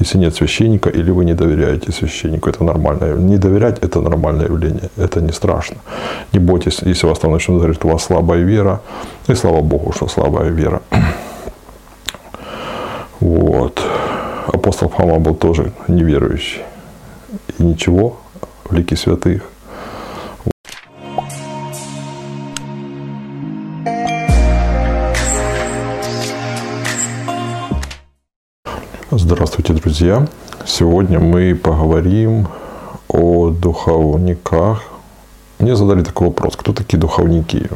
если нет священника, или вы не доверяете священнику. Это нормально. Не доверять – это нормальное явление. Это не страшно. Не бойтесь, если вас там начнут говорить, у вас слабая вера. И слава Богу, что слабая вера. Вот. Апостол Фома был тоже неверующий. И ничего, в лике святых. Здравствуйте, друзья! Сегодня мы поговорим о духовниках. Мне задали такой вопрос, кто такие духовники?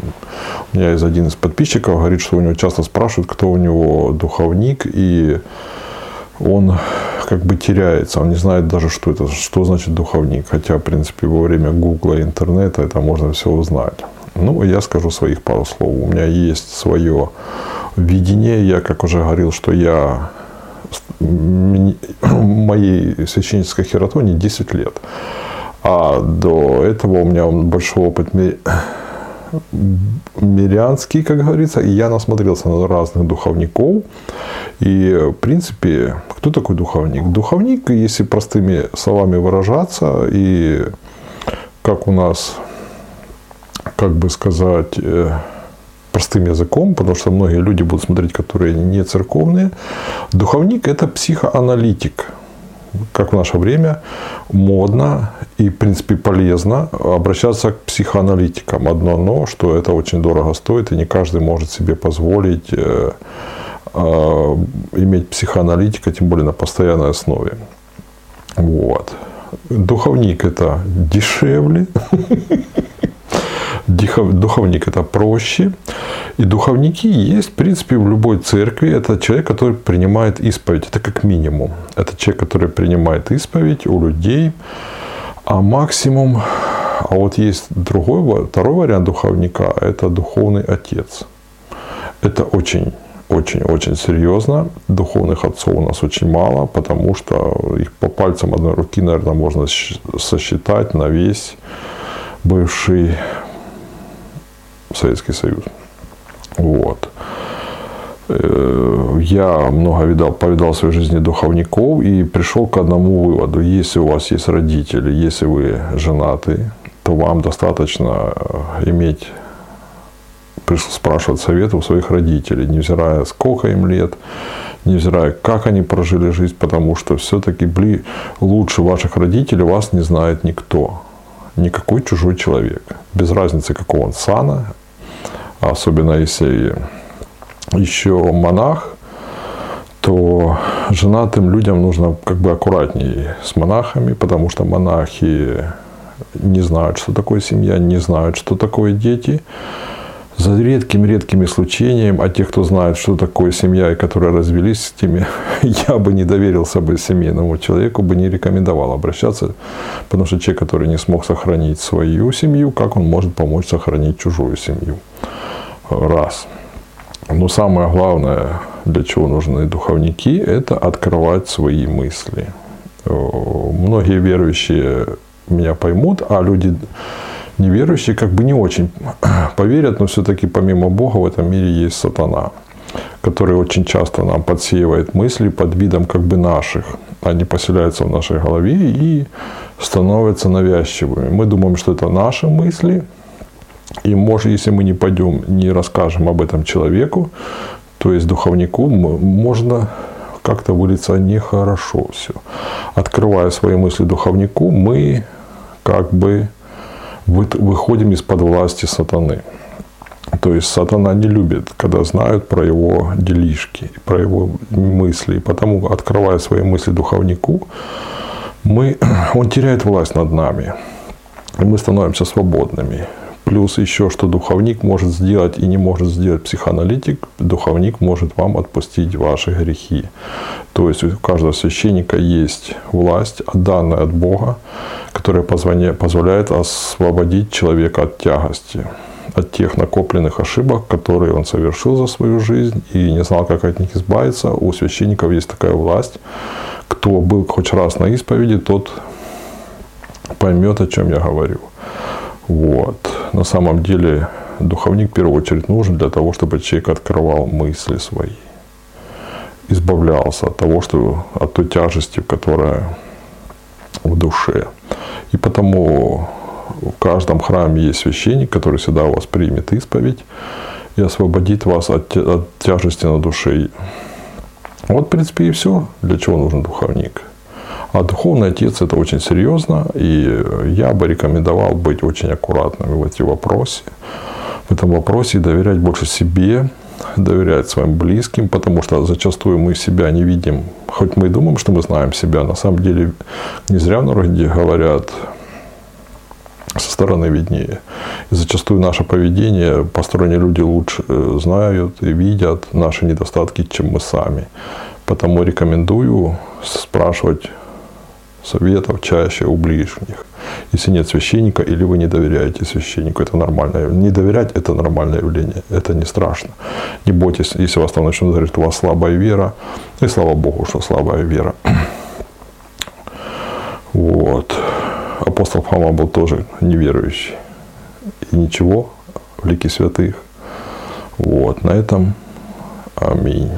У меня есть один из подписчиков, говорит, что у него часто спрашивают, кто у него духовник, и он как бы теряется, он не знает даже, что это, что значит духовник. Хотя, в принципе, во время гугла и интернета это можно все узнать. Ну, я скажу своих пару слов. У меня есть свое видение. Я, как уже говорил, что я моей священнической хератоне 10 лет. А до этого у меня большой опыт мирянский, как говорится, и я насмотрелся на разных духовников. И, в принципе, кто такой духовник? Духовник, если простыми словами выражаться, и как у нас, как бы сказать, э, простым языком, потому что многие люди будут смотреть, которые не церковные. Духовник – это психоаналитик. Как в наше время модно и, в принципе, полезно обращаться к психоаналитикам. Одно но, что это очень дорого стоит, и не каждый может себе позволить э, э, иметь психоаналитика, тем более на постоянной основе. Вот. Духовник – это дешевле, Духовник это проще. И духовники есть, в принципе, в любой церкви. Это человек, который принимает исповедь. Это как минимум. Это человек, который принимает исповедь у людей. А максимум, а вот есть другой, второй вариант духовника, это духовный отец. Это очень очень-очень серьезно. Духовных отцов у нас очень мало, потому что их по пальцам одной руки, наверное, можно сосчитать на весь бывший Советский Союз. Вот. Э, я много видал, повидал в своей жизни духовников и пришел к одному выводу. Если у вас есть родители, если вы женаты, то вам достаточно э, иметь спрашивать советы у своих родителей, невзирая сколько им лет, невзирая как они прожили жизнь, потому что все-таки лучше ваших родителей вас не знает никто, никакой чужой человек. Без разницы, какого он сана, особенно если еще монах, то женатым людям нужно как бы аккуратнее с монахами, потому что монахи не знают, что такое семья, не знают, что такое дети. За редким-редким исключением, а те, кто знает, что такое семья и которые развелись с теми, я бы не доверился бы семейному человеку, бы не рекомендовал обращаться, потому что человек, который не смог сохранить свою семью, как он может помочь сохранить чужую семью? Раз. Но самое главное, для чего нужны духовники, это открывать свои мысли. Многие верующие меня поймут, а люди неверующие как бы не очень поверят, но все-таки помимо Бога в этом мире есть сатана, который очень часто нам подсеивает мысли под видом как бы наших. Они поселяются в нашей голове и становятся навязчивыми. Мы думаем, что это наши мысли – и может, если мы не пойдем, не расскажем об этом человеку, то есть духовнику, можно как-то вылиться нехорошо все. Открывая свои мысли духовнику, мы как бы выходим из-под власти сатаны. То есть сатана не любит, когда знают про его делишки, про его мысли. И потому, открывая свои мысли духовнику, мы, он теряет власть над нами. И мы становимся свободными. Плюс еще, что духовник может сделать и не может сделать психоаналитик, духовник может вам отпустить ваши грехи. То есть у каждого священника есть власть, данная от Бога, которая позволяет освободить человека от тягости, от тех накопленных ошибок, которые он совершил за свою жизнь и не знал, как от них избавиться. У священников есть такая власть. Кто был хоть раз на исповеди, тот поймет, о чем я говорю. Вот. На самом деле духовник в первую очередь нужен для того, чтобы человек открывал мысли свои. избавлялся от того, что от той тяжести, которая в душе. И потому в каждом храме есть священник, который всегда у вас примет исповедь и освободит вас от, от тяжести на душе. Вот, в принципе, и все, для чего нужен духовник. А духовный отец это очень серьезно, и я бы рекомендовал быть очень аккуратным в этом вопросе. В этом вопросе доверять больше себе, доверять своим близким, потому что зачастую мы себя не видим. Хоть мы и думаем, что мы знаем себя, на самом деле не зря в говорят, со стороны виднее. И зачастую наше поведение посторонние люди лучше э, знают и видят наши недостатки, чем мы сами. Потому рекомендую спрашивать советов чаще у ближних. Если нет священника или вы не доверяете священнику, это нормально. Не доверять – это нормальное явление, это не страшно. Не бойтесь, если вас там начнут говорить, у вас слабая вера, и слава Богу, что слабая вера. Вот. Апостол Фома был тоже неверующий. И ничего, в лике святых. Вот, на этом аминь.